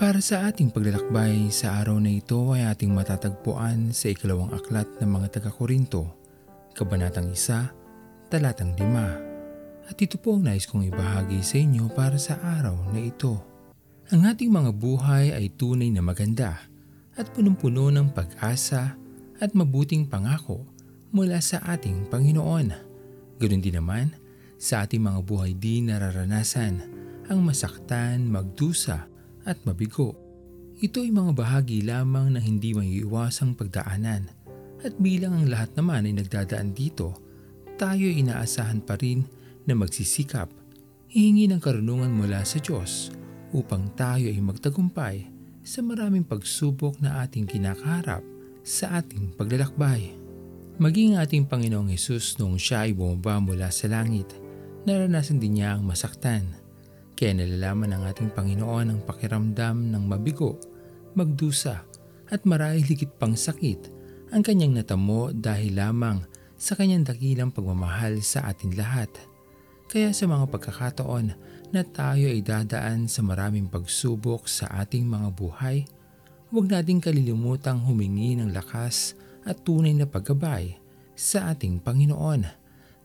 Para sa ating paglalakbay sa araw na ito ay ating matatagpuan sa ikalawang aklat ng mga taga-Korinto, Kabanatang 1, Talatang 5. At ito po ang nais kong ibahagi sa inyo para sa araw na ito. Ang ating mga buhay ay tunay na maganda at punong-puno ng pag-asa at mabuting pangako mula sa ating Panginoon. Ganoon din naman, sa ating mga buhay di nararanasan ang masaktan, magdusa at mabigo. Ito ay mga bahagi lamang na hindi maiiwasang pagdaanan at bilang ang lahat naman ay nagdadaan dito, tayo ay inaasahan pa rin na magsisikap, hihingi ng karunungan mula sa Diyos upang tayo ay magtagumpay sa maraming pagsubok na ating kinakaharap sa ating paglalakbay. Maging ating Panginoong Yesus noong siya ay bumaba mula sa langit, naranasan din niya ang masaktan kaya nalalaman ng ating Panginoon ang pakiramdam ng mabigo, magdusa at marahil higit pang sakit ang kanyang natamo dahil lamang sa kanyang dakilang pagmamahal sa atin lahat. Kaya sa mga pagkakataon na tayo ay dadaan sa maraming pagsubok sa ating mga buhay, huwag nating kalilimutang humingi ng lakas at tunay na paggabay sa ating Panginoon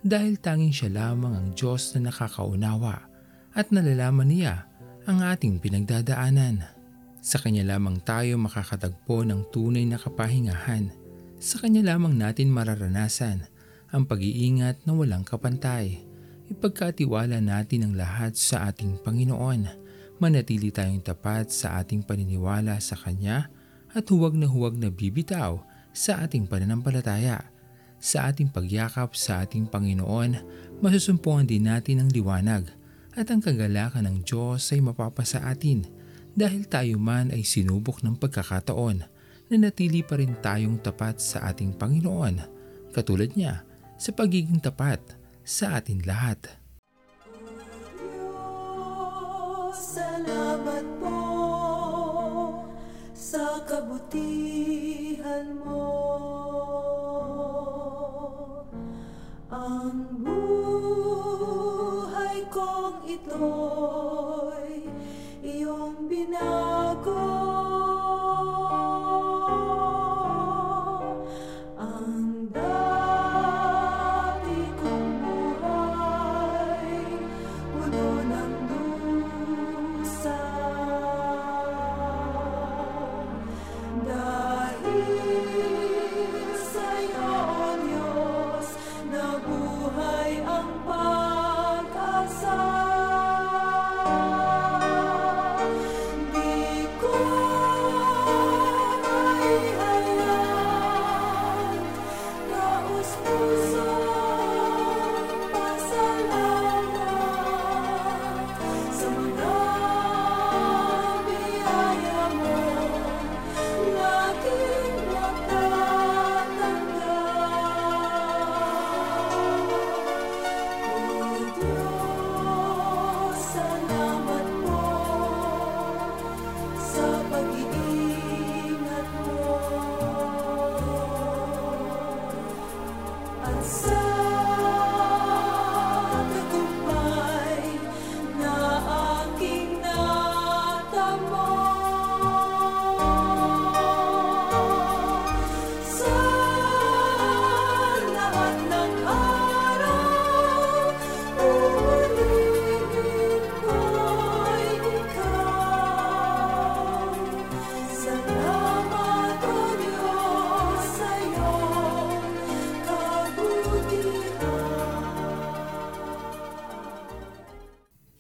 dahil tanging siya lamang ang Diyos na nakakaunawa at nalalaman niya ang ating pinagdadaanan. Sa Kanya lamang tayo makakatagpo ng tunay na kapahingahan. Sa Kanya lamang natin mararanasan ang pag-iingat na walang kapantay. Ipagkatiwala natin ang lahat sa ating Panginoon. Manatili tayong tapat sa ating paniniwala sa Kanya at huwag na huwag na bibitaw sa ating pananampalataya. Sa ating pagyakap sa ating Panginoon, masusumpungan din natin ang liwanag at ang kagalakan ng Diyos ay mapapasa atin dahil tayo man ay sinubok ng pagkakataon na natili pa rin tayong tapat sa ating Panginoon katulad niya sa pagiging tapat sa atin lahat. Diyos, salamat po sa kabutihan mo. Ang buhay kong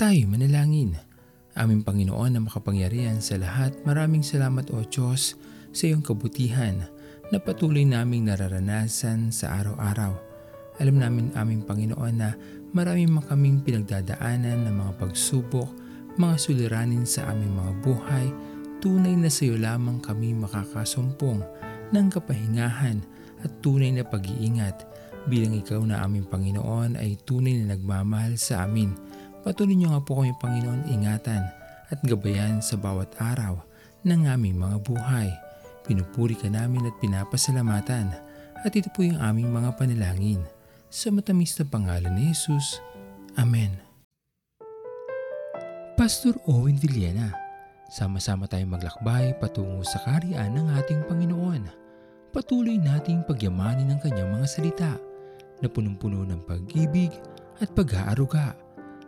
Tayo manalangin. Aming Panginoon na makapangyarihan sa lahat, maraming salamat o Diyos sa iyong kabutihan na patuloy naming nararanasan sa araw-araw. Alam namin aming Panginoon na marami man kaming pinagdadaanan ng mga pagsubok, mga suliranin sa aming mga buhay, tunay na sa iyo lamang kami makakasumpong ng kapahingahan at tunay na pag-iingat bilang ikaw na aming Panginoon ay tunay na nagmamahal sa amin. Patuloy niyo nga po kami Panginoon ingatan at gabayan sa bawat araw ng aming mga buhay. Pinupuri ka namin at pinapasalamatan at ito po yung aming mga panalangin. Sa matamis na pangalan ni Jesus. Amen. Pastor Owen Villena, Sama-sama tayong maglakbay patungo sa kariyan ng ating Panginoon. Patuloy nating pagyamanin ang kanyang mga salita na punong-puno ng pag-ibig at pag-aaruga.